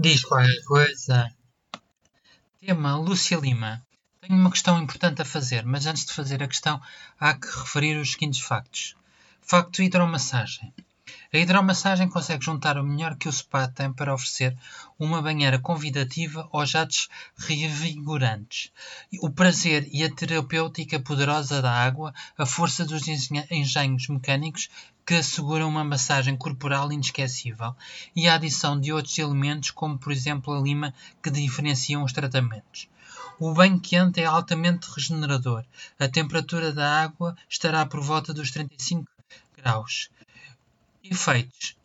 Diz qualquer coisa. Tema Lúcia Lima. Tenho uma questão importante a fazer, mas antes de fazer a questão, há que referir os seguintes factos. Facto hidromassagem. A hidromassagem consegue juntar o melhor que o spa tem para oferecer uma banheira convidativa aos jatos revigorantes. O prazer e a terapêutica poderosa da água, a força dos engenhos mecânicos que asseguram uma massagem corporal inesquecível e a adição de outros elementos, como por exemplo a lima, que diferenciam os tratamentos. O banho quente é altamente regenerador. A temperatura da água estará por volta dos 35 graus. Efeitos: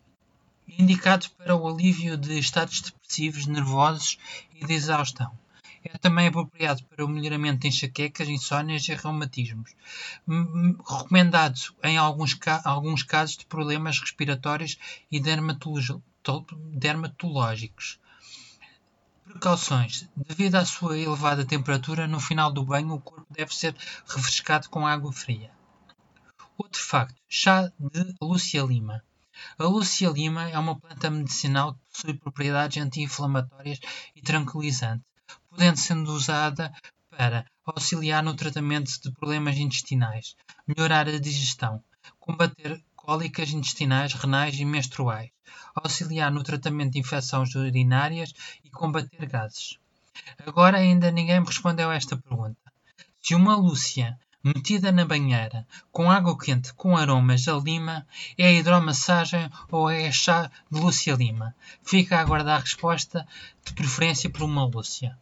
indicado para o alívio de estados depressivos, nervosos e de exaustão. É também apropriado para o melhoramento de enxaquecas, insónias e reumatismos. Recomendado em alguns, alguns casos de problemas respiratórios e dermatológicos. Precauções. Devido à sua elevada temperatura, no final do banho o corpo deve ser refrescado com água fria. Outro facto: chá de Lúcia Lima. A Lúcia Lima é uma planta medicinal que possui propriedades anti-inflamatórias e tranquilizantes, podendo ser usada para auxiliar no tratamento de problemas intestinais, melhorar a digestão, combater cólicas intestinais, renais e menstruais, auxiliar no tratamento de infecções urinárias e combater gases. Agora ainda ninguém me respondeu a esta pergunta. Se uma Lúcia metida na banheira, com água quente com aromas a lima, é hidromassagem ou é chá de Lúcia Lima? Fica a aguardar a resposta, de preferência por uma Lúcia.